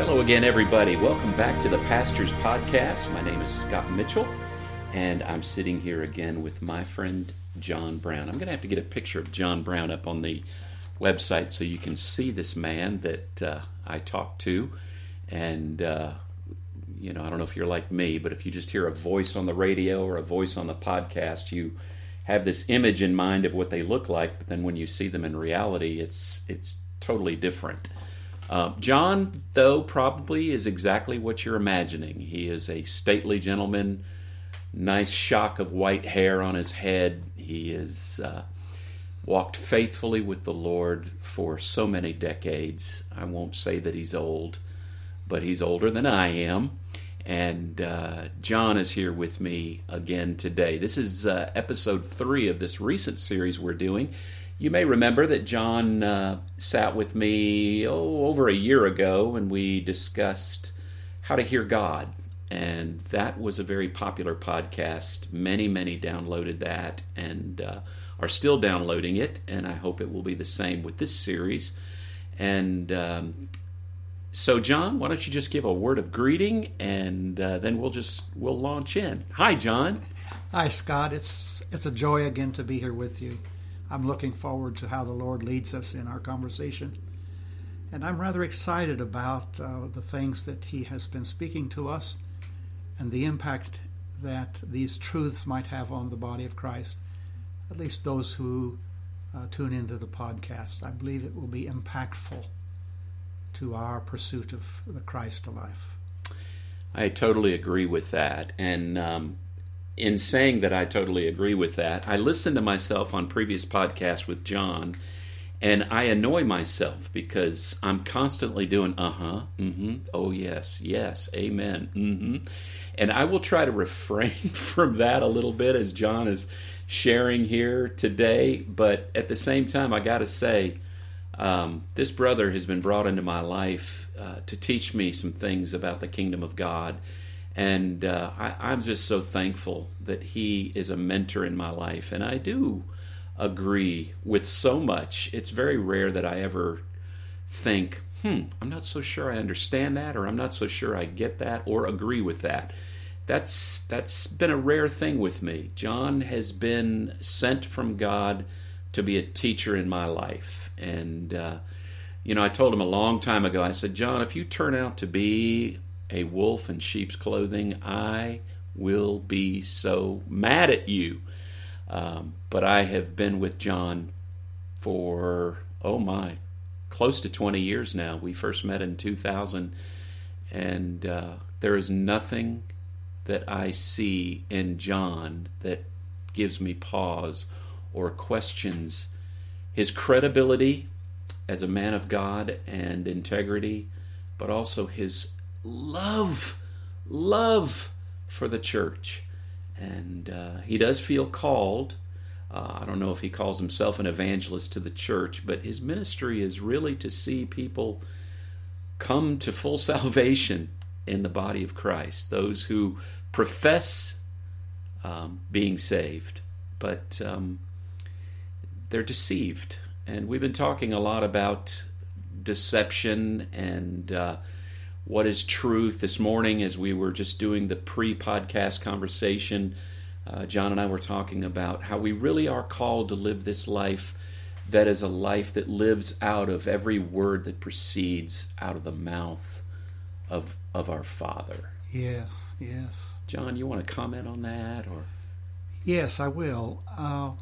Hello again, everybody. Welcome back to the Pasture's Podcast. My name is Scott Mitchell, and I'm sitting here again with my friend John Brown. I'm going to have to get a picture of John Brown up on the website so you can see this man that uh, I talked to. And, uh, you know, I don't know if you're like me, but if you just hear a voice on the radio or a voice on the podcast, you have this image in mind of what they look like, but then when you see them in reality, it's it's totally different. Uh, John, though, probably is exactly what you're imagining. He is a stately gentleman, nice shock of white hair on his head. He is uh, walked faithfully with the Lord for so many decades. I won't say that he's old, but he's older than I am. And uh, John is here with me again today. This is uh, episode three of this recent series we're doing. You may remember that John uh, sat with me oh, over a year ago and we discussed how to hear God. And that was a very popular podcast. Many, many downloaded that and uh, are still downloading it. And I hope it will be the same with this series. And um, so, John, why don't you just give a word of greeting, and uh, then we'll just we'll launch in. Hi, John. Hi, Scott. It's it's a joy again to be here with you. I'm looking forward to how the Lord leads us in our conversation, and I'm rather excited about uh, the things that He has been speaking to us, and the impact that these truths might have on the body of Christ. At least those who uh, tune into the podcast. I believe it will be impactful to our pursuit of the Christ life. I totally agree with that. And um, in saying that I totally agree with that, I listened to myself on previous podcasts with John, and I annoy myself because I'm constantly doing, uh huh, mm hmm, oh yes, yes, amen, mm hmm. And I will try to refrain from that a little bit as John is sharing here today, but at the same time, I got to say, um, this brother has been brought into my life uh, to teach me some things about the kingdom of God. And uh, I, am just so thankful that he is a mentor in my life. And I do agree with so much. It's very rare that I ever think, hmm, I'm not so sure I understand that, or I'm not so sure I get that, or agree with that. That's that's been a rare thing with me. John has been sent from God to be a teacher in my life. And, uh, you know, I told him a long time ago, I said, John, if you turn out to be a wolf in sheep's clothing, I will be so mad at you. Um, but I have been with John for, oh my, close to 20 years now. We first met in 2000, and uh, there is nothing that I see in John that gives me pause or questions his credibility as a man of God and integrity, but also his love, love for the church. And uh, he does feel called. Uh, I don't know if he calls himself an evangelist to the church, but his ministry is really to see people come to full salvation in the body of Christ. Those who profess um, being saved, but um, they're deceived. And we've been talking a lot about deception and uh, what is truth. This morning, as we were just doing the pre podcast conversation, uh, John and I were talking about how we really are called to live this life that is a life that lives out of every word that proceeds out of the mouth of, of our Father. Yes, yes. John, you want to comment on that or? Yes, I will. Uh,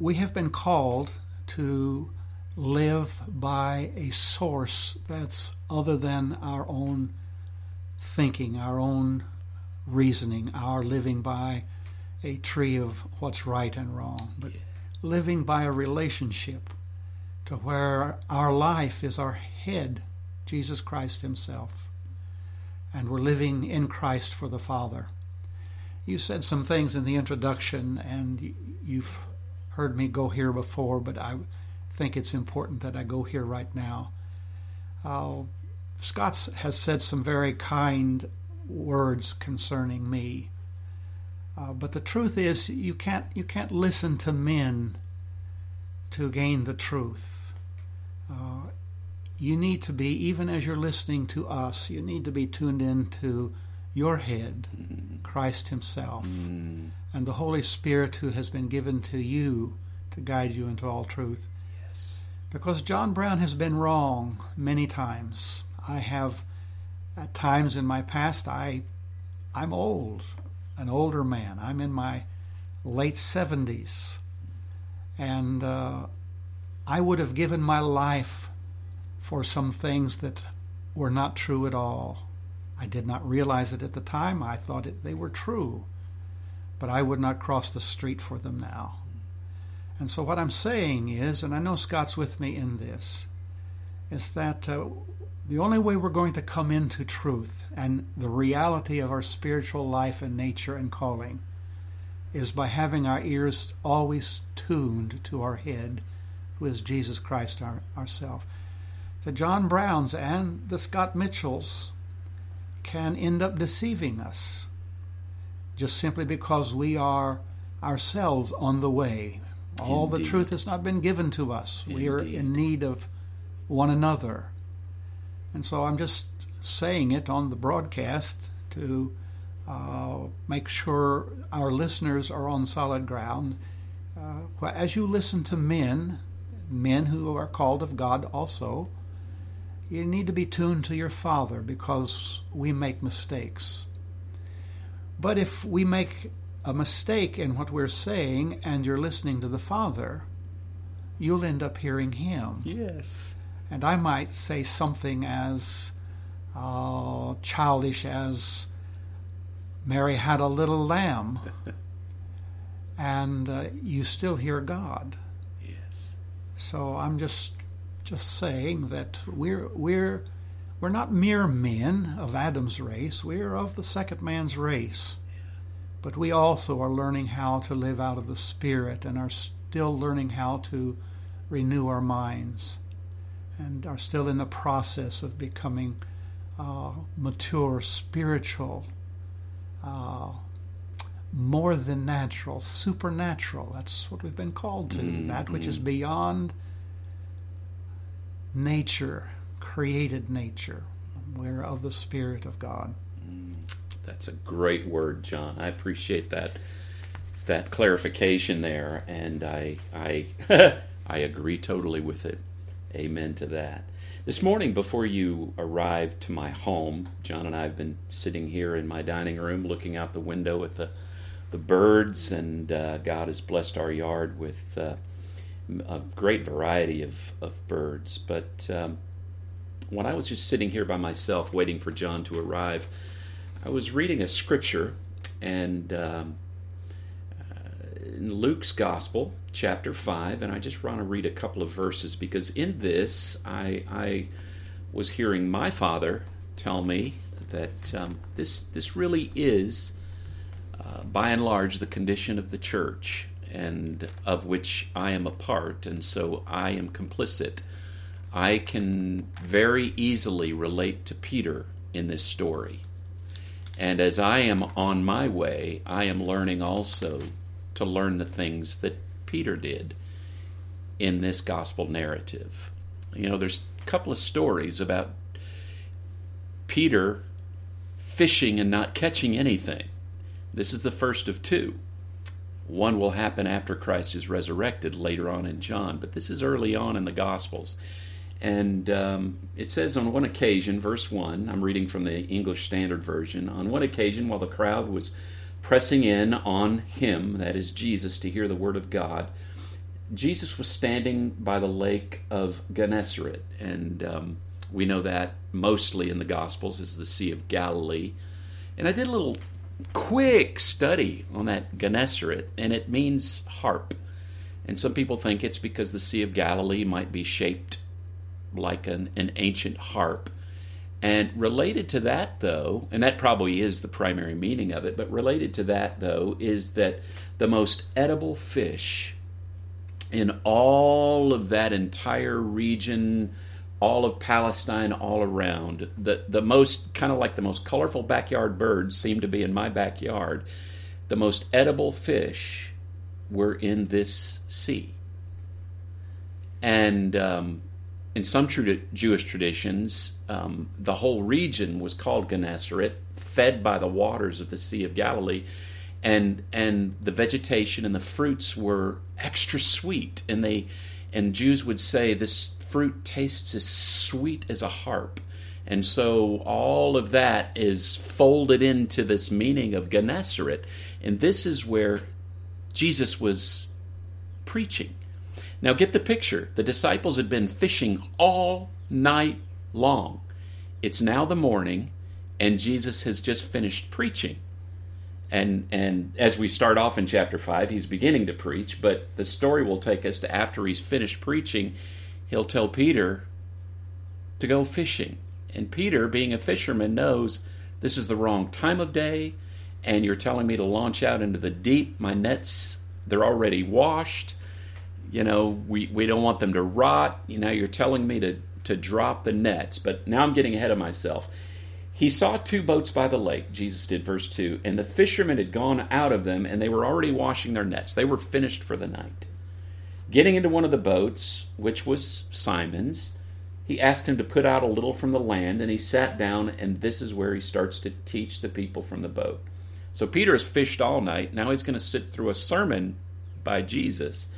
we have been called to live by a source that's other than our own thinking, our own reasoning, our living by a tree of what's right and wrong, but living by a relationship to where our life is our head, Jesus Christ Himself, and we're living in Christ for the Father. You said some things in the introduction, and you've heard me go here before, but I think it's important that I go here right now. Uh, Scott has said some very kind words concerning me, uh, but the truth is, you can't you can't listen to men to gain the truth. Uh, you need to be, even as you're listening to us, you need to be tuned into your head, Christ Himself, and the Holy Spirit who has been given to you to guide you into all truth. Because John Brown has been wrong many times. I have, at times in my past, I, I'm old, an older man. I'm in my late 70s. And uh, I would have given my life for some things that were not true at all. I did not realize it at the time. I thought it, they were true. But I would not cross the street for them now. And so, what I'm saying is, and I know Scott's with me in this, is that uh, the only way we're going to come into truth and the reality of our spiritual life and nature and calling is by having our ears always tuned to our head, who is Jesus Christ our, ourself. The John Browns and the Scott Mitchells can end up deceiving us just simply because we are ourselves on the way. All Indeed. the truth has not been given to us. We are in need of one another. And so I'm just saying it on the broadcast to uh, make sure our listeners are on solid ground. Uh, as you listen to men, men who are called of God also, you need to be tuned to your Father because we make mistakes. But if we make a mistake in what we're saying and you're listening to the Father, you'll end up hearing Him. Yes. And I might say something as uh, childish as Mary had a little lamb, and uh, you still hear God. Yes. So I'm just just saying that we're we're we're not mere men of Adam's race. We're of the second man's race. But we also are learning how to live out of the Spirit and are still learning how to renew our minds and are still in the process of becoming uh, mature, spiritual, uh, more than natural, supernatural. That's what we've been called to. That which is beyond nature, created nature. We're of the Spirit of God. That's a great word, John. I appreciate that that clarification there, and I I I agree totally with it. Amen to that. This morning, before you arrived to my home, John and I have been sitting here in my dining room, looking out the window at the the birds, and uh, God has blessed our yard with uh, a great variety of of birds. But um, when I was just sitting here by myself, waiting for John to arrive. I was reading a scripture, and um, uh, in Luke's Gospel, chapter five, and I just want to read a couple of verses because in this I, I was hearing my father tell me that um, this this really is, uh, by and large, the condition of the church, and of which I am a part, and so I am complicit. I can very easily relate to Peter in this story. And as I am on my way, I am learning also to learn the things that Peter did in this gospel narrative. You know, there's a couple of stories about Peter fishing and not catching anything. This is the first of two. One will happen after Christ is resurrected later on in John, but this is early on in the Gospels. And um, it says on one occasion, verse 1, I'm reading from the English Standard Version. On one occasion, while the crowd was pressing in on him, that is Jesus, to hear the word of God, Jesus was standing by the lake of Gennesaret. And um, we know that mostly in the Gospels as the Sea of Galilee. And I did a little quick study on that Gennesaret, and it means harp. And some people think it's because the Sea of Galilee might be shaped like an, an ancient harp. And related to that, though, and that probably is the primary meaning of it, but related to that, though, is that the most edible fish in all of that entire region, all of Palestine, all around, the, the most kind of like the most colorful backyard birds seem to be in my backyard. The most edible fish were in this sea. And um, in some Jewish traditions, um, the whole region was called Gennesaret, fed by the waters of the Sea of Galilee, and and the vegetation and the fruits were extra sweet, and they and Jews would say this fruit tastes as sweet as a harp. And so all of that is folded into this meaning of Gennesaret. And this is where Jesus was preaching. Now get the picture. The disciples had been fishing all night long. It's now the morning, and Jesus has just finished preaching. And and as we start off in chapter five, he's beginning to preach, but the story will take us to after he's finished preaching, he'll tell Peter to go fishing. And Peter, being a fisherman, knows this is the wrong time of day, and you're telling me to launch out into the deep. My nets, they're already washed you know, we, we don't want them to rot. You know, you're telling me to, to drop the nets, but now I'm getting ahead of myself. He saw two boats by the lake, Jesus did, verse 2, and the fishermen had gone out of them, and they were already washing their nets. They were finished for the night. Getting into one of the boats, which was Simon's, he asked him to put out a little from the land, and he sat down, and this is where he starts to teach the people from the boat. So Peter has fished all night. Now he's going to sit through a sermon by Jesus.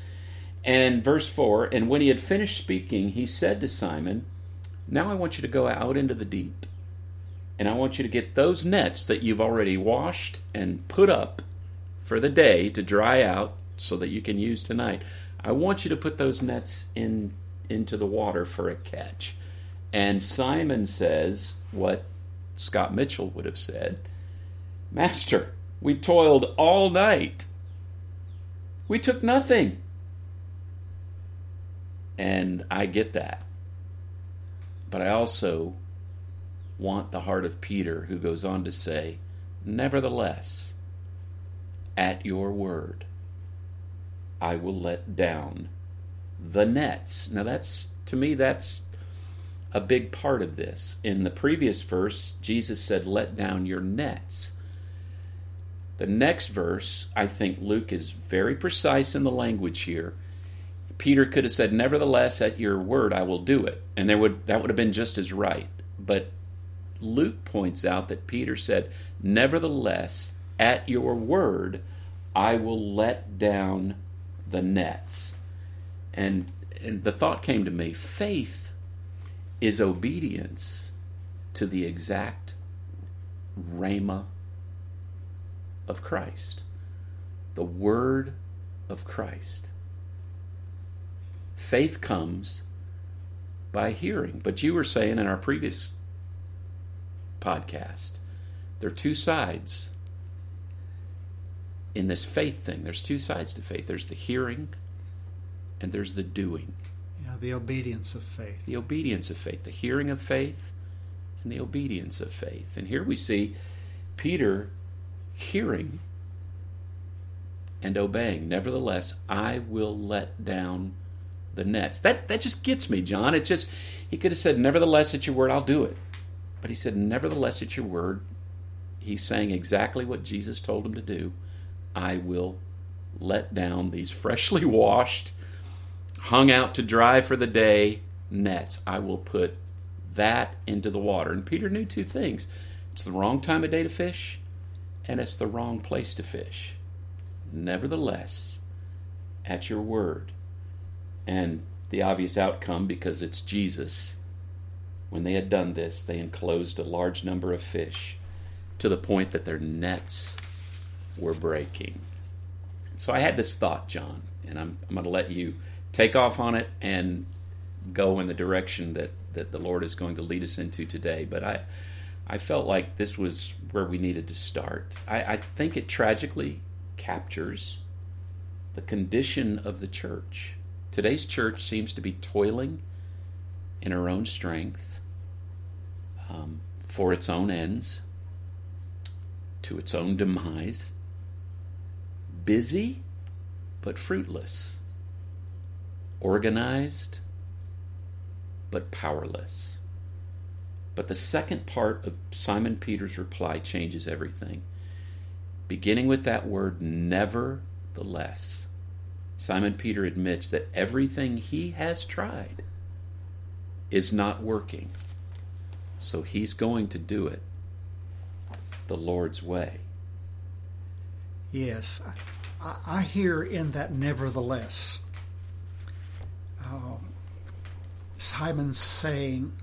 And verse 4 And when he had finished speaking, he said to Simon, Now I want you to go out into the deep. And I want you to get those nets that you've already washed and put up for the day to dry out so that you can use tonight. I want you to put those nets in into the water for a catch. And Simon says what Scott Mitchell would have said Master, we toiled all night. We took nothing. And I get that. But I also want the heart of Peter, who goes on to say, Nevertheless, at your word, I will let down the nets. Now, that's, to me, that's a big part of this. In the previous verse, Jesus said, Let down your nets. The next verse, I think Luke is very precise in the language here. Peter could have said, "Nevertheless, at your word, I will do it," and there would that would have been just as right. But Luke points out that Peter said, "Nevertheless, at your word, I will let down the nets." And and the thought came to me: faith is obedience to the exact rhema of Christ, the word of Christ. Faith comes by hearing. But you were saying in our previous podcast, there are two sides in this faith thing. There's two sides to faith there's the hearing and there's the doing. Yeah, the obedience of faith. The obedience of faith, the hearing of faith and the obedience of faith. And here we see Peter hearing and obeying. Nevertheless, I will let down the nets. That that just gets me, John. It just he could have said, "Nevertheless, at your word, I'll do it," but he said, "Nevertheless, at your word." He's saying exactly what Jesus told him to do. I will let down these freshly washed, hung out to dry for the day nets. I will put that into the water. And Peter knew two things: it's the wrong time of day to fish, and it's the wrong place to fish. Nevertheless, at your word, and the obvious outcome, because it's Jesus, when they had done this, they enclosed a large number of fish to the point that their nets were breaking. So I had this thought, John, and I'm, I'm going to let you take off on it and go in the direction that, that the Lord is going to lead us into today. But I, I felt like this was where we needed to start. I, I think it tragically captures the condition of the church. Today's church seems to be toiling in her own strength um, for its own ends, to its own demise, busy but fruitless, organized but powerless. But the second part of Simon Peter's reply changes everything. Beginning with that word, nevertheless. Simon Peter admits that everything he has tried is not working. So he's going to do it the Lord's way. Yes, I, I hear in that nevertheless. Uh, Simon saying,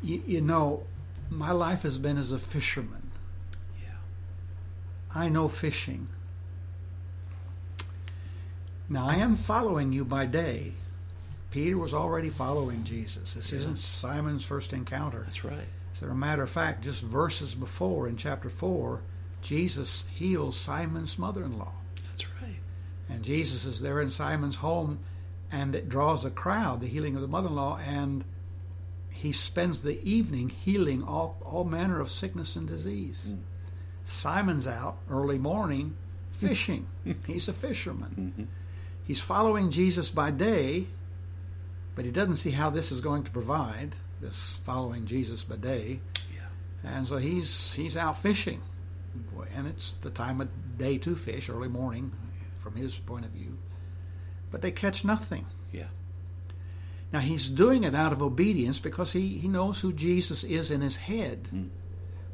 you know, my life has been as a fisherman. Yeah. I know fishing. Now I am following you by day. Peter was already following Jesus. This Yeah. isn't Simon's first encounter. That's right. As a matter of fact, just verses before in chapter 4, Jesus heals Simon's mother in law. That's right. And Jesus is there in Simon's home, and it draws a crowd, the healing of the mother in law, and he spends the evening healing all, all manner of sickness and disease. Mm. Simon's out early morning fishing. He's a fisherman. Mm-hmm. He's following Jesus by day, but he doesn't see how this is going to provide, this following Jesus by day. Yeah. And so he's he's out fishing, and it's the time of day to fish, early morning, from his point of view. But they catch nothing. Yeah. Now he's doing it out of obedience because he, he knows who Jesus is in his head, Mm.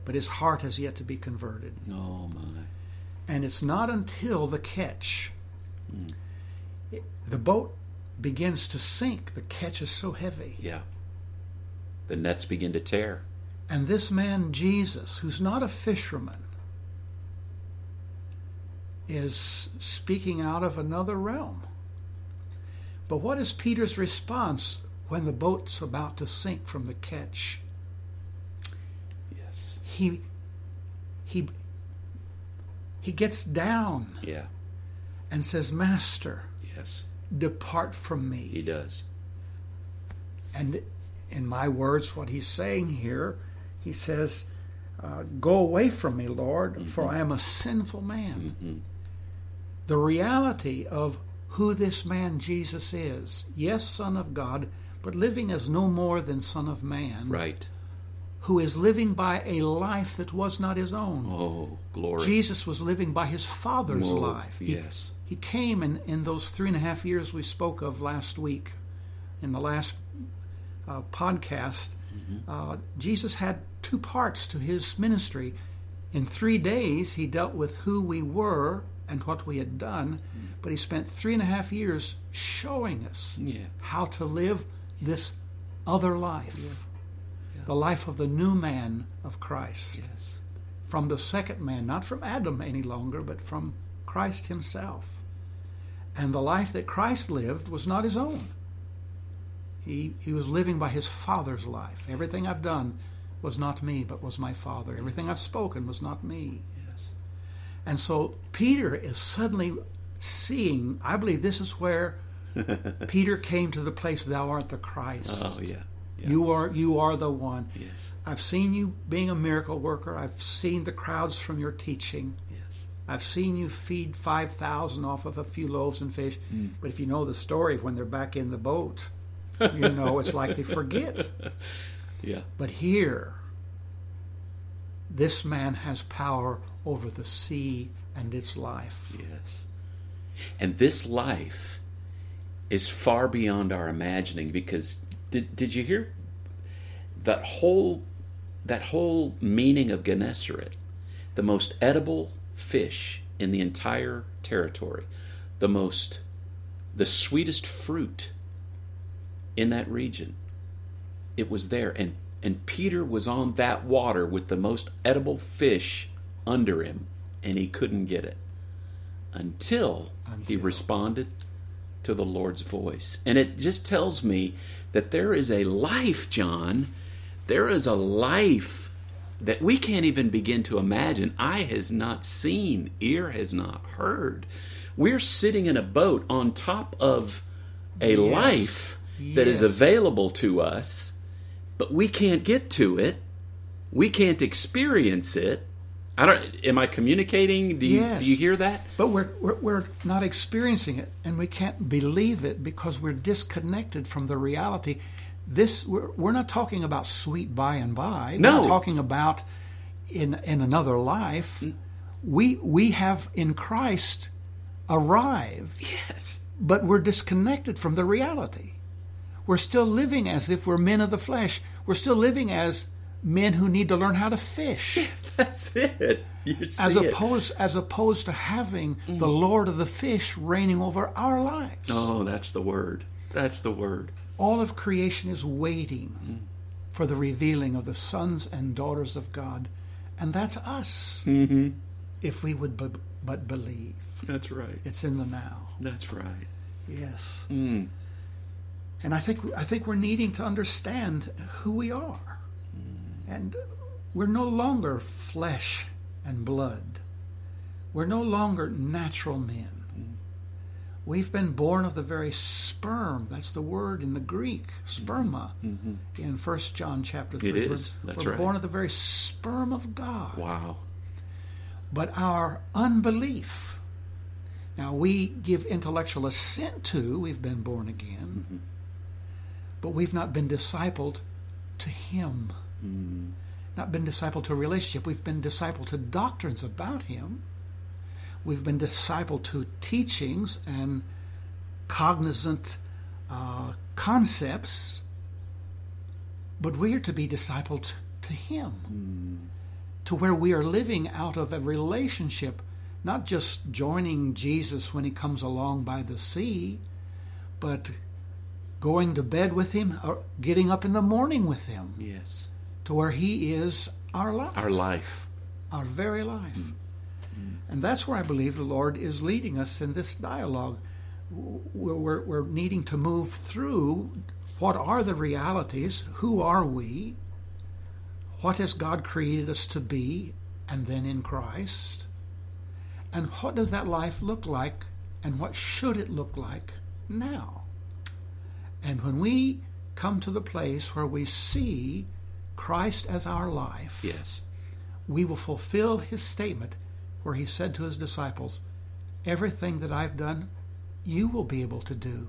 but his heart has yet to be converted. Oh my. And it's not until the catch, Mm. It- the boat begins to sink. The catch is so heavy. Yeah. The nets begin to tear. And this man, Jesus, who's not a fisherman, is speaking out of another realm. But what is Peter's response when the boat's about to sink from the catch? Yes. He he he gets down Yeah. and says, "Master, Yes. depart from me. He does. And in my words, what he's saying here, he says, uh, Go away from me, Lord, for I am a sinful man. Mhm. The reality of who this man Jesus is yes, Son of God, but living as no more than Son of Man, Right. who is living by a life that was not his own. Oh, glory. Jesus was living by his Father's Whoa, life. He- Yes. He came in, in those three and a half years we spoke of last week, in the last uh, podcast. Uh, Jesus had two parts to his ministry. In three days, he dealt with who we were and what we had done, but he spent three and a half years showing us Yeah. how to live this other life, Yeah. the life of the new man of Christ Yes. from the second man, not from Adam any longer, but from Christ himself. And the life that Christ lived was not his own. He, he was living by his Father's life. Everything I've done was not me, but was my Father. Everything I've spoken was not me. Yes. And so Peter is suddenly seeing, I believe this is where Peter came to the place, Thou art the Christ. Oh, yeah. yeah. You are you are the one. Yes. I've seen you being a miracle worker. I've seen the crowds from your teaching. I've seen you feed 5,000 off of a few loaves and fish. Hmm. But if you know the story of when they're back in the boat, you know it's like they forget. Yeah. But here, this man has power over the sea and its life. Yes. And this life is far beyond our imagining because did, did you hear that whole that whole meaning of Gennesaret, the most edible fish in the entire territory, the most the sweetest fruit in that region. It was there and and Peter was on that water with the most edible fish under him and he couldn't get it until, he responded to the Lord's voice. And it just tells me that there is a life, John. There is a life that we can't even begin to imagine. Eye has not seen, ear has not heard. We're sitting in a boat on top of a Yes. life that is Yes. available to us, but we can't get to it. We can't experience it. I don't. Am I communicating? Do you Yes. do you hear that? But we're, we're, we're not experiencing it, and we can't believe it because we're disconnected from the reality. This we're, we're not talking about sweet by and by. We're No. talking about in in another life. Mm. We we have in Christ arrived, Yes. but we're disconnected from the reality. We're still living as if we're men of the flesh. We're still living as men who need to learn how to fish. That's it. You see as it. opposed as opposed to having mm. the Lord of the fish reigning over our lives. Oh, that's the word. That's the word. All of creation is waiting for the revealing of the sons and daughters of God, and that's us. Mm-hmm. If we would bu- but believe, That's right. it's in the now. That's right. Yes, Mm. and I think I think we're needing to understand who we are, and we're no longer flesh and blood. We're no longer natural men. We've been born of the very sperm. That's the word in the Greek, sperma, mm-hmm. in First John chapter three. It We're- That's we're right. born of the very sperm of God. Wow. But our unbelief, now we give intellectual assent to, we've been born again, mm-hmm. but we've not been discipled to Him. Mm-hmm. Not been discipled to a relationship. We've been discipled to doctrines about Him. We've been discipled to teachings and cognizant uh, concepts, but we are to be discipled to Him to where we are living out of a relationship, not just joining Jesus when he comes along by the sea, but going to bed with him or getting up in the morning with him Yes. to where he is our life, Our life. our very life. And that's where I believe the Lord is leading us in this dialogue. We're, we're, we're needing to move through what are the realities, who are we, what has God created us to be, and then in Christ, and what does that life look like, and what should it look like now. And when we come to the place where we see Christ as our life, Yes. we will fulfill his statement where he said to his disciples, Everything that I've done, you will be able to do,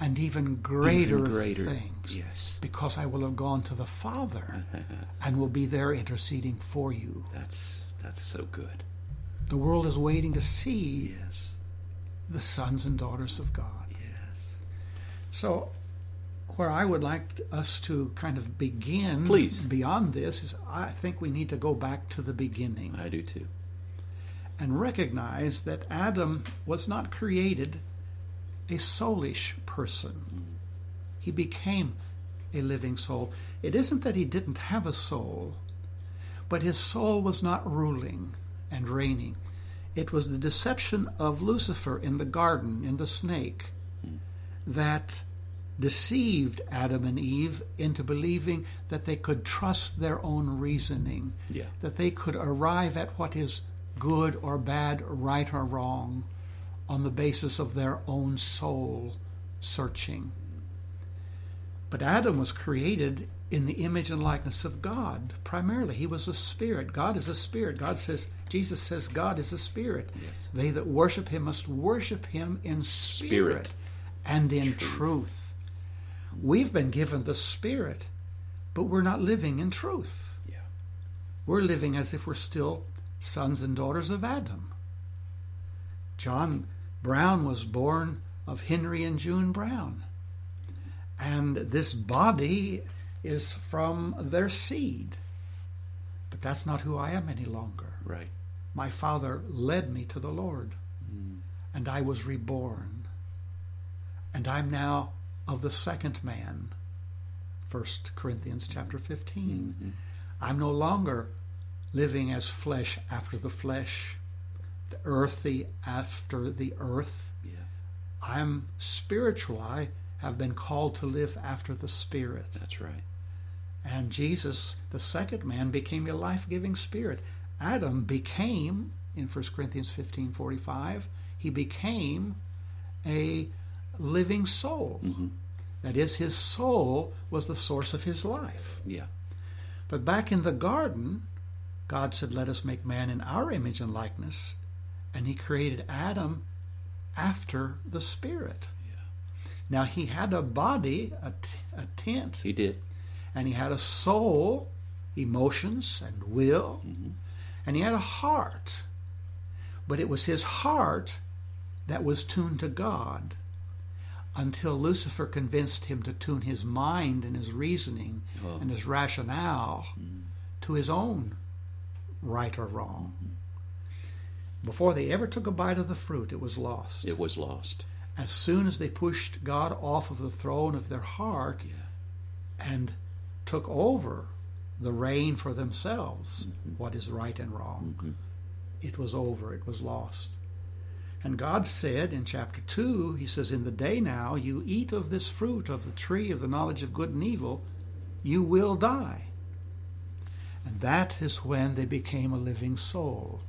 and even greater, Even greater. things, Yes. because I will have gone to the Father and will be there interceding for you. That's that's so good. The world is waiting to see Yes. the sons and daughters of God. Yes. So, where I would like us to kind of begin Please. beyond this is I think we need to go back to the beginning. I do too. And recognize that Adam was not created a soulish person. He became a living soul. It isn't that he didn't have a soul, but his soul was not ruling and reigning. It was the deception of Lucifer in the garden, in the snake, that deceived Adam and Eve into believing that they could trust their own reasoning, Yeah. that they could arrive at what is good or bad, right or wrong, on the basis of their own soul searching. But Adam was created in the image and likeness of God, primarily. He was a spirit. God is a spirit. God says, Jesus says, God is a spirit. Yes. They that worship him must worship him in spirit, Spirit. and in truth. We've been given the spirit, but we're not living in truth. Yeah. We're living as if we're still sons and daughters of Adam. John Brown was born of Henry and June Brown. And this body is from their seed. But that's not who I am any longer. Right. My father led me to the Lord, mm. and I was reborn. And I'm now of the second man. 1 Corinthians chapter 15. Mm-hmm. I'm no longer living as flesh after the flesh, the earthy after the earth. Yeah. I'm spiritual. I have been called to live after the Spirit. That's right. And Jesus, the second man, became a life giving spirit. Adam became, in 1 Corinthians fifteen forty five, he became a living soul. Mm-hmm. That is, his soul was the source of his life. Yeah. But back in the garden, God said, Let us make man in our image and likeness. And he created Adam after the Spirit. Yeah. Now, he had a body, a, t- a tent, He did. and he had a soul, emotions, and will, mm-hmm. and he had a heart. But it was his heart that was tuned to God. until Lucifer convinced him to tune his mind and his reasoning Oh. and his rationale mm. to his own right or wrong. Before they ever took a bite of the fruit, it was lost. It was lost. As soon as they pushed God off of the throne of their heart and took over the reign for themselves, mm-hmm. what is right and wrong, mm-hmm. it was over, it was lost. And God said in chapter 2, He says, In the day now you eat of this fruit of the tree of the knowledge of good and evil, you will die. And that is when they became a living soul.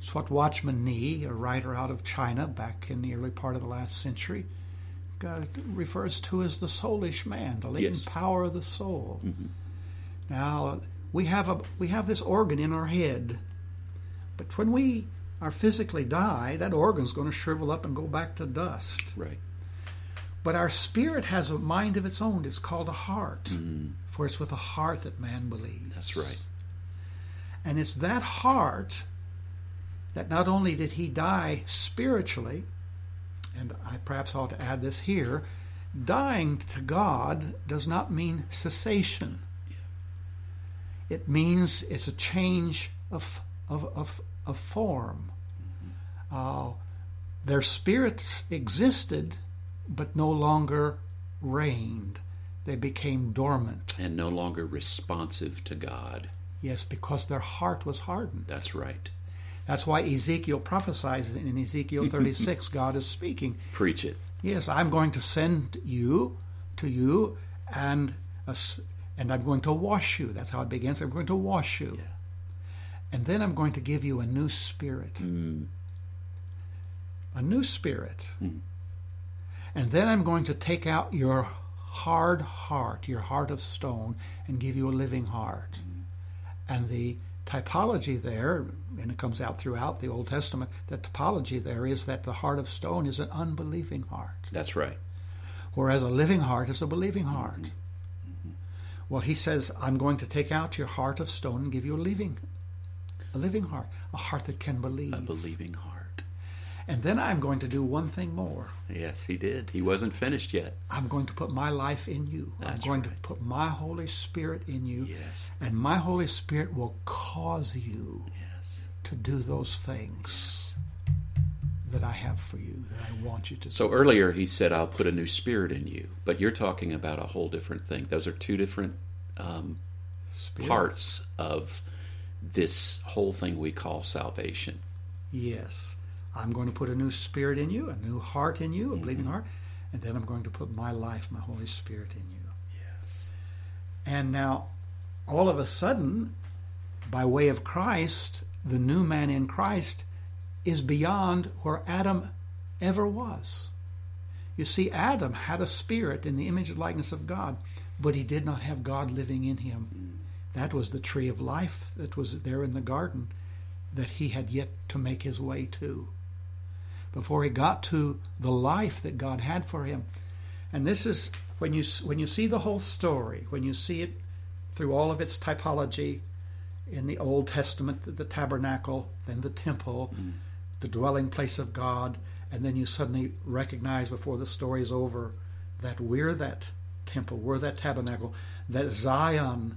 It's what Watchman Nee, a writer out of China back in the early part of the last century, uh, refers to as the soulish man, the latent Yes. power of the soul. Now we have a we have this organ in our head, but when we are physically die, that organ's going to shrivel up and go back to dust. Right. But our spirit has a mind of its own. It's called a heart, for it's with a heart that man believes. That's right. And it's that heart that not only did he die spiritually, and I perhaps ought to add this here, dying to God does not mean cessation. It means it's a change of, of, of, of form. Uh, their spirits existed, but no longer reigned. They became dormant. And no longer responsive to God. Yes, because their heart was hardened. That's right. That's why Ezekiel prophesies in Ezekiel 36. God is speaking. Preach it. Yes, I'm going to send you to you, and a and I'm going to wash you. That's how it begins. I'm going to wash you, Yeah. and then I'm going to give you a new spirit, Mm. a new spirit, Mm. and then I'm going to take out your hard heart, your heart of stone, and give you a living heart. And the typology there, and it comes out throughout the Old Testament, the typology there is that the heart of stone is an unbelieving heart, That's right. whereas a living heart is a believing heart. Well, he says, I'm going to take out your heart of stone and give you a living, a living heart, a heart that can believe. A believing heart. And then I'm going to do one thing more. Yes, he did. He wasn't finished yet. I'm going to put my life in you. That's I'm going right. to put my Holy Spirit in you. Yes. And my Holy Spirit will cause you Yes. to do those things that I have for you, that I want you to do. So earlier he said, I'll put a new spirit in you. But you're talking about a whole different thing. Those are two different um, parts of this whole thing we call salvation. Yes. I'm going to put a new spirit in you, a new heart in you, a believing Mm-hmm. heart, and then I'm going to put my life, my Holy Spirit in you. Yes. And now, all of a sudden, by way of Christ, the new man in Christ is beyond where Adam ever was. You see, Adam had a spirit in the image and likeness of God, but he did not have God living in him. That was the tree of life that was there in the garden that he had yet to make his way to. Before he got to the life that God had for him. And this is when you when you see the whole story, when you see it through all of its typology in the Old Testament, the tabernacle, then the temple, the dwelling place of God, and then you suddenly recognize before the story is over that we're that temple, we're that tabernacle, that Zion,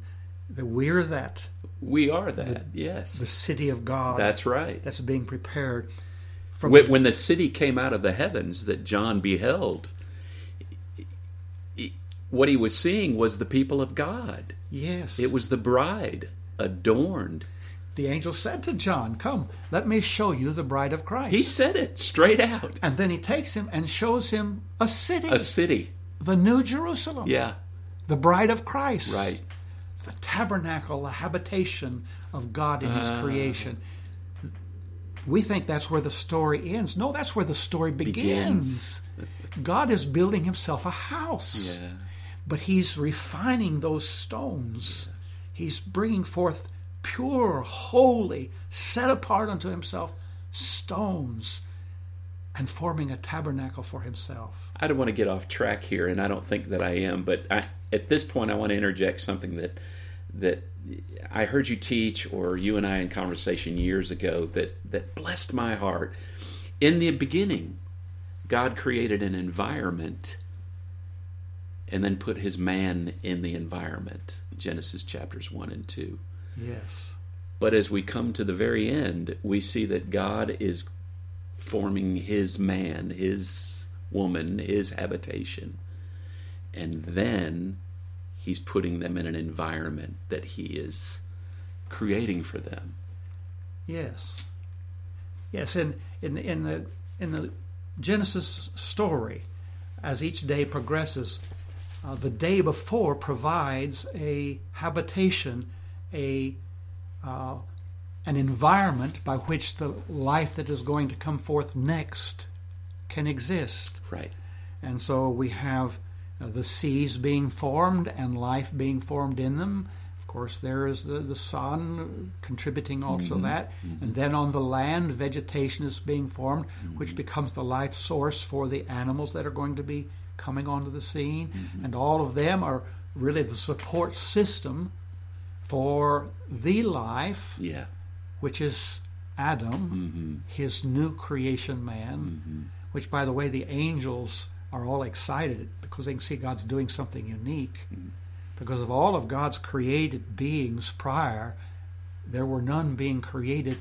that we're that We are that. yes. the city of God That's right. that's being prepared from When, when the city came out of the heavens that John beheld, what he was seeing was the people of God. yes It was the bride adorned. the angel said to John come let me show you the bride of Christ He said it straight out. and then he takes him and shows him a city A city. the new Jerusalem Yeah, the bride of Christ right. the tabernacle the habitation of God in his Ah. creation we think that's where the story ends no that's where the story begins, God is building himself a house Yeah. but he's refining those stones. He's bringing forth pure, holy, set apart unto himself stones and forming a tabernacle for himself. I don't want to get off track here, and I don't think that I am. But I, at this point, I want to interject something that that I heard you teach, or you and I in conversation years ago, that that blessed my heart. In the beginning, God created an environment and then put his man in the environment. Genesis chapters 1 and 2. Yes. But as we come to the very end, we see that God is forming his man, his woman, his habitation. And then he's putting them in an environment that he is creating for them. Yes. Yes, in in in the in the Genesis story, as each day progresses, uh, the day before provides a habitation, a uh, an environment by which the life that is going to come forth next can exist. Right. And so we have uh, the seas being formed and life being formed in them. Of course, there is the, the sun contributing also Mm-hmm. that. And then on the land, vegetation is being formed, Mm-hmm. which becomes the life source for the animals that are going to be coming onto the scene. Mm-hmm. And all of them are really the support system for the life, Yeah. which is Adam, his new creation man, which, by the way, the angels are all excited because they can see God's doing something unique. Mm-hmm. Because of all of God's created beings prior, there were none being created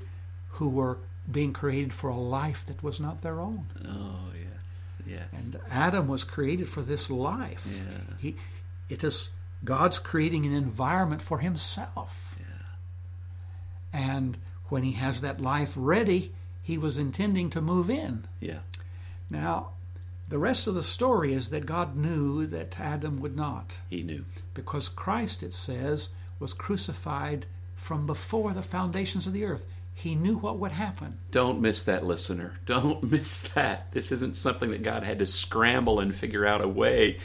who were being created for a life that was not their own. Oh, yes. Yes. And Adam was created for this life. Yeah. He, it is God's creating an environment for himself. yeah. And when he has that life ready, he was intending to move in. Yeah. Now, the rest of the story is that God knew that Adam would not, He knew. because Christ, it says, was crucified from before the foundations of the earth. He knew what would happen. Don't miss that, listener. Don't miss that. This isn't something that God had to scramble and figure out a way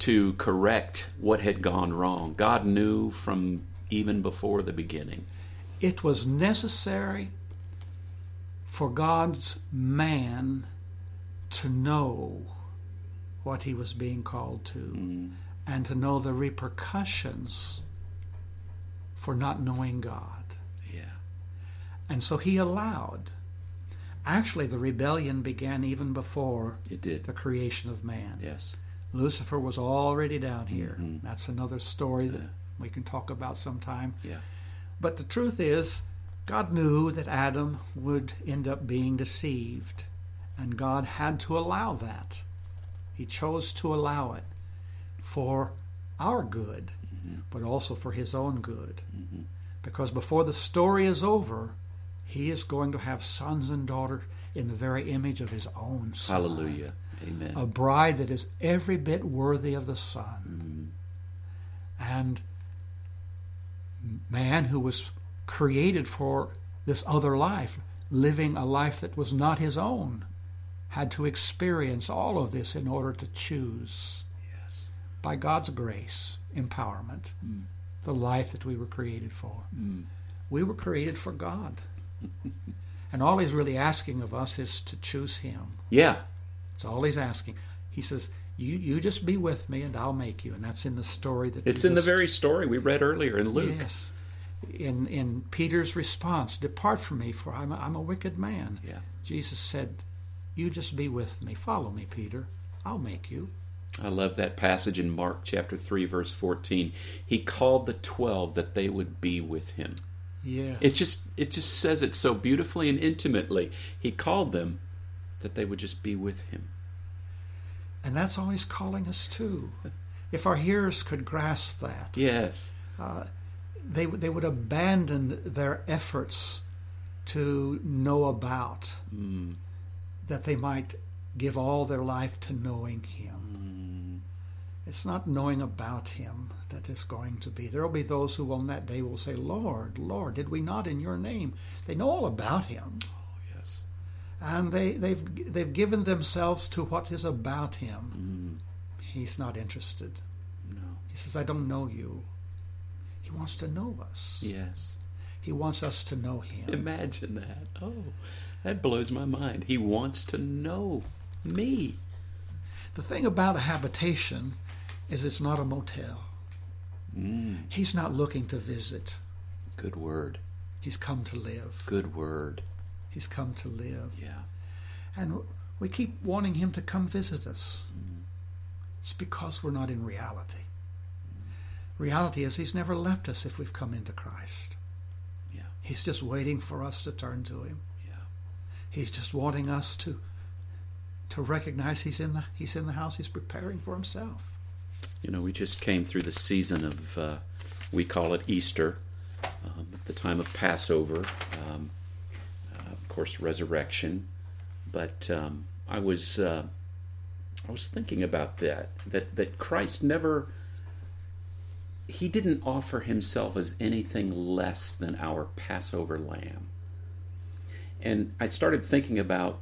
to correct what had gone wrong. God knew from even before the beginning. It was necessary for God's man to know what he was being called to mm. and to know the repercussions for not knowing God. Yeah. And so he allowed. Actually, the rebellion began even before It did. the creation of man. Yes. Lucifer was already down here. Mm-hmm. That's another story that Yeah. we can talk about sometime. Yeah. But the truth is, God knew that Adam would end up being deceived, and God had to allow that. He chose to allow it for our good, mm-hmm. but also for his own good. Mm-hmm. Because before the story is over, he is going to have sons and daughters in the very image of his own son. Hallelujah. Amen. A bride that is every bit worthy of the Son. Mm-hmm. And man who was created for this other life, living a life that was not his own, had to experience all of this in order to choose, yes. by God's grace, empowerment, mm. the life that we were created for. Mm. We were created for God. and all he's really asking of us is to choose him. Yeah. That's all he's asking. He says, "You you just be with me, and I'll make you." And that's in the story that It's in the very story we read earlier in Luke. yes. In in Peter's response, "Depart from me, for I'm a, I'm a wicked man." Yeah. Jesus said, "You just be with me. Follow me, Peter. I'll make you." I love that passage in Mark chapter 3 verse 14. He called the 12 that they would be with him. Yes. It just it just says it so beautifully and intimately. He called them that they would just be with him. and that's always calling us to. If our hearers could grasp that, Yes. Uh, they they would abandon their efforts to know about mm. That they might give all their life to knowing him. Mm. It's not knowing about him that is going to be. There will be those who on that day will say lord lord did we not in your name? They know all about him. Oh, Yes. and they they've they've given themselves to what is about him. Mm. He's not interested. No. he says i don't know you. He wants to know us. Yes. He wants us to know Him. Imagine that. Oh, that blows my mind. He wants to know me. The thing about a habitation is it's not a motel. Mm, He's not looking to visit. good word. He's come to live. Good word. He's come to live. Yeah. And We keep wanting Him to come visit us. It's because we're not in reality. Reality is He's never left us if we've come into Christ. Yeah. He's just waiting for us to turn to Him. He's just wanting us to to recognize He's in the He's in the house. He's preparing for Himself. You know, we just came through the season of, uh, we call it Easter, um, the time of Passover, um, uh, of course, resurrection. But um, I was, uh, I was thinking about that, that that Christ never, he didn't offer himself as anything less than our Passover lamb. And I started thinking about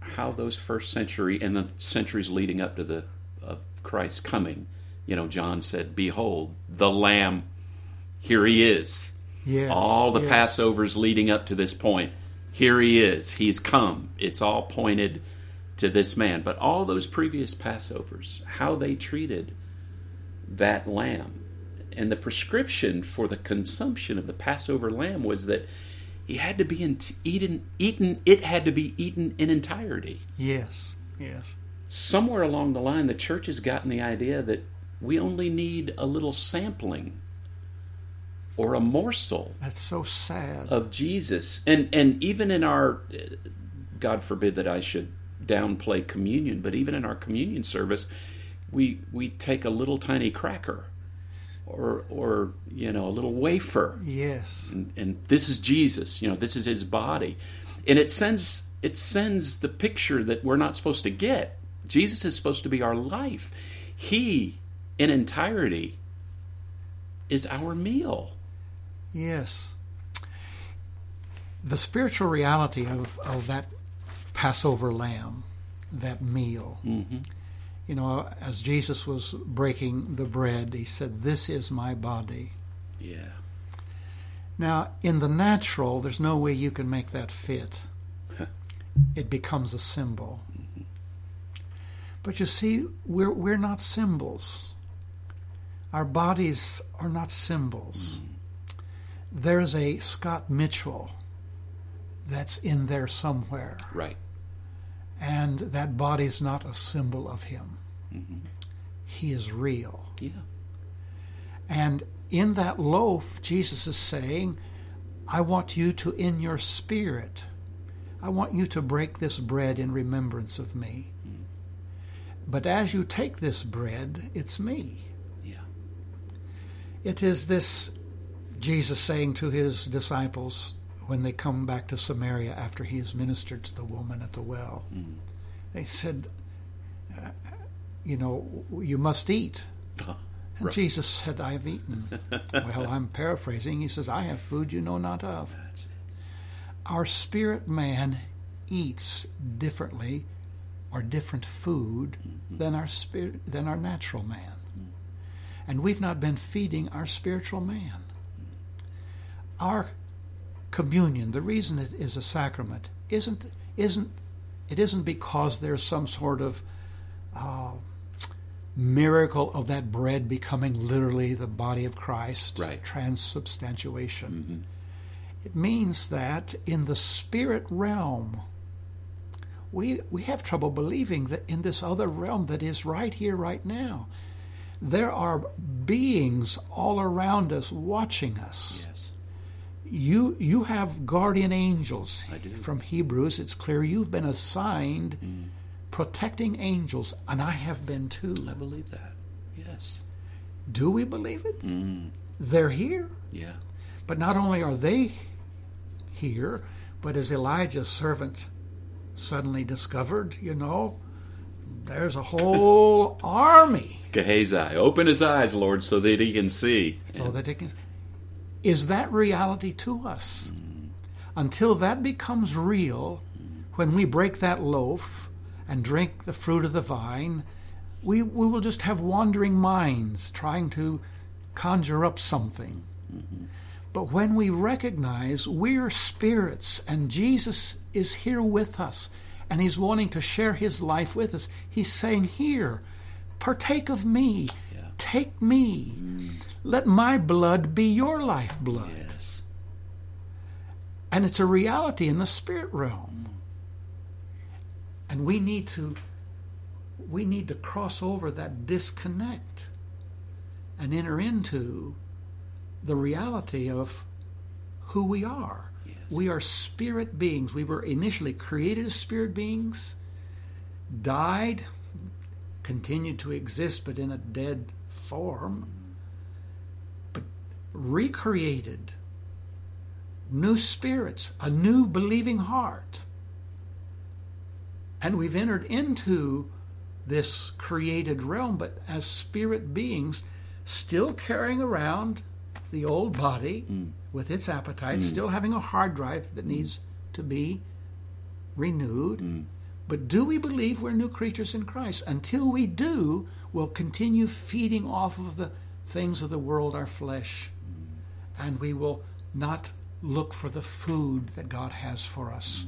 how those first century and the centuries leading up to the of Christ's coming, you know, John said, "Behold, the Lamb. Here he is." Yes. all the yes. Passovers leading up to this point. Here he is. He's come. It's all pointed to this man. But all those previous Passovers, how they treated that lamb. And the prescription for the consumption of the Passover lamb was that he had to be in, eaten, eaten, it had to be eaten in entirety. Yes. Yes. Somewhere along the line, the church has gotten the idea that we only need a little sampling or a morsel That's so sad. of Jesus. And and even in our God forbid that I should downplay communion, but even in our communion service, we we take a little tiny cracker or or you know, a little wafer. yes. And, and this is Jesus, you know, this is his body. And it sends it sends the picture that we're not supposed to get. Jesus is supposed to be our life. He in entirety is our meal. Yes. The spiritual reality of, of that Passover lamb, that meal. Mm-hmm. You know, as Jesus was breaking the bread, he said, This is my body. Yeah. Now, in the natural, there's no way you can make that fit. it becomes a symbol. Mm-hmm. But you see, we're, we're not symbols. Our bodies are not symbols. Mm-hmm. There's a Scott Mitchell that's in there somewhere, Right. And that body's not a symbol of him. Mm-hmm. He is real. Yeah. And in that loaf, Jesus is saying, I want you to, in your spirit, I want you to break this bread in remembrance of me. But as you take this bread, it's me. Yeah. It is this Jesus saying to his disciples when they come back to Samaria after he has ministered to the woman at the well. They said, uh, You know, you must eat. Uh, And right. Jesus said, I have eaten. well, I'm paraphrasing. He says, I have food you know not of. Our spirit man eats differently or different food than our spirit than our natural man. And we've not been feeding our spiritual man. Our communion, the reason it is a sacrament, isn't isn't it isn't because there's some sort of uh, miracle of that bread becoming literally the body of Christ, Right. transubstantiation. It means that in the spirit realm, we we have trouble believing that in this other realm that is right here, right now, there are beings all around us watching us. Yes. You you have guardian angels. I do. From Hebrews, it's clear you've been assigned protecting angels, and I have been too. I believe that. Yes. Do we believe it? Mm. They're here. Yeah. But not only are they here, but as Elijah's servant suddenly discovered, you know, there's a whole army Gehazi, open his eyes, Lord, so that he can see. so that it can. Is that reality to us? Until that becomes real, when we break that loaf and drink the fruit of the vine, we, we will just have wandering minds trying to conjure up something. But when we recognize we're spirits and Jesus is here with us and he's wanting to share his life with us, he's saying, Here, partake of me. Take me, let my blood be your lifeblood. Yes. And it's a reality in the spirit realm. And we need to we need to cross over that disconnect and enter into the reality of who we are. Yes. We are spirit beings. We were initially created as spirit beings, died, continued to exist, but in a dead form, but recreated, new spirits, a new believing heart. And we've entered into this created realm, but as spirit beings, still carrying around the old body Mm. with its appetites, still having a hard drive that needs to be renewed. Mm. But do we believe we're new creatures in Christ? Until we do, we'll continue feeding off of the things of the world, our flesh, and we will not look for the food that God has for us.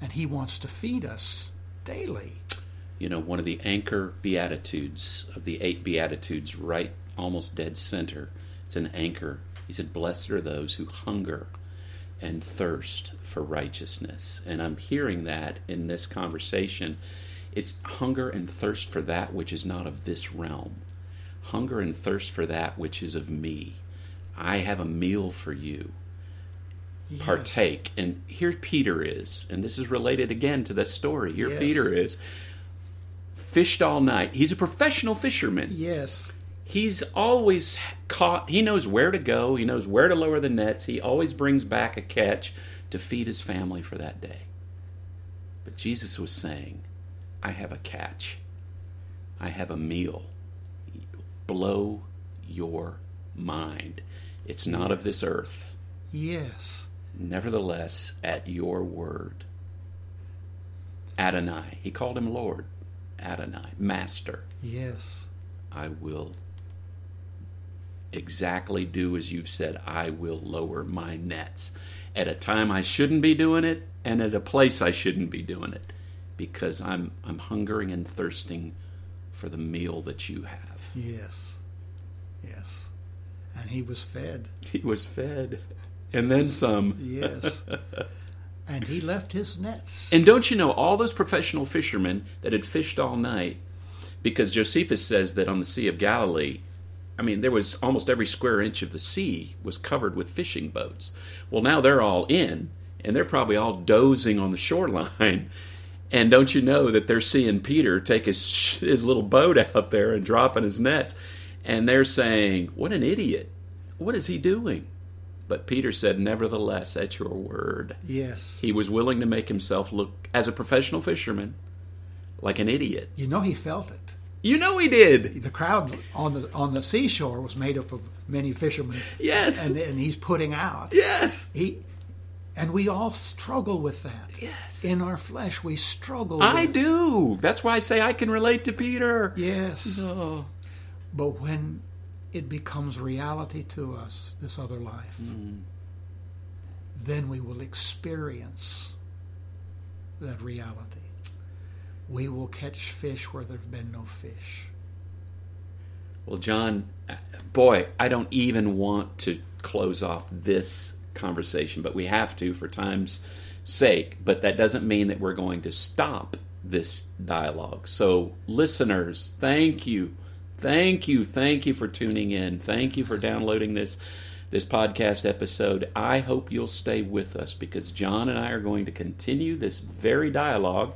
And He wants to feed us daily. You know, one of the anchor beatitudes of the eight beatitudes, right almost dead center, it's an anchor. He said, Blessed are those who hunger and thirst for righteousness. And I'm hearing that in this conversation. It's hunger and thirst for that which is not of this realm, hunger and thirst for that which is of me. I have a meal for you. Yes. Partake. And here Peter is, and this is related again to the story. Here Yes. Peter is, fished all night. He's a professional fisherman Yes. he's always caught he knows where to go he knows where to lower the nets he always brings back a catch to feed his family for that day but jesus was saying i have a catch. I have a meal. Blow your mind. It's not of this earth. Yes. nevertheless at your word. Adonai. He called him lord. Adonai master. Yes. I will exactly do as you've said. I will lower my nets. At a time I shouldn't be doing it and at a place I shouldn't be doing it because I'm I'm hungering and thirsting for the meal that you have. Yes. Yes. And he was fed. He was fed and then some. Yes. and he left his nets. And don't you know all those professional fishermen that had fished all night because Josephus says that on the Sea of Galilee I mean, there was almost every square inch of the sea was covered with fishing boats. Well, now they're all in, and they're probably all dozing on the shoreline. And don't you know that they're seeing Peter take his his little boat out there and dropping his nets, and they're saying, "What an idiot! What is he doing?" But Peter said, "Nevertheless, at your word." yes. He was willing to make himself look, as a professional fisherman, like an idiot. you know he felt it. You know he did. The crowd on the on the seashore was made up of many fishermen. Yes. And and he's putting out. Yes. He and we all struggle with that. Yes. In our flesh we struggle I with do. That's why I say I can relate to Peter. Yes. Oh. But when it becomes reality to us, this other life, then we will experience that reality. We will catch fish where there have been no fish. Well, John, uh, boy, I don't even want to close off this conversation, but we have to for time's sake. But that doesn't mean that we're going to stop this dialogue. So, listeners, thank you. Thank you. Thank you for tuning in. Thank you for downloading this this podcast episode. I hope you'll stay with us because John and I are going to continue this very dialogue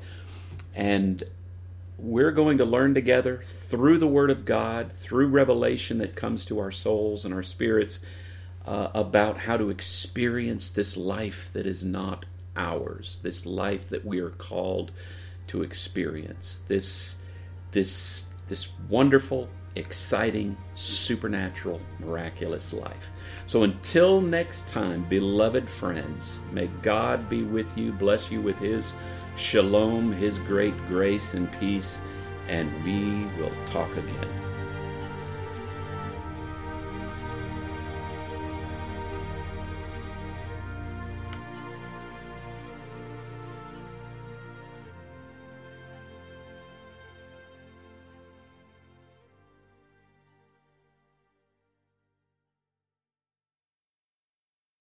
and we're going to learn together through the Word of God, through revelation that comes to our souls and our spirits, uh, about how to experience this life that is not ours, this life that we are called to experience, this this this wonderful, exciting, supernatural, miraculous life. So until next time, beloved friends, may God be with you, bless you with His shalom, His great grace and peace, and we will talk again.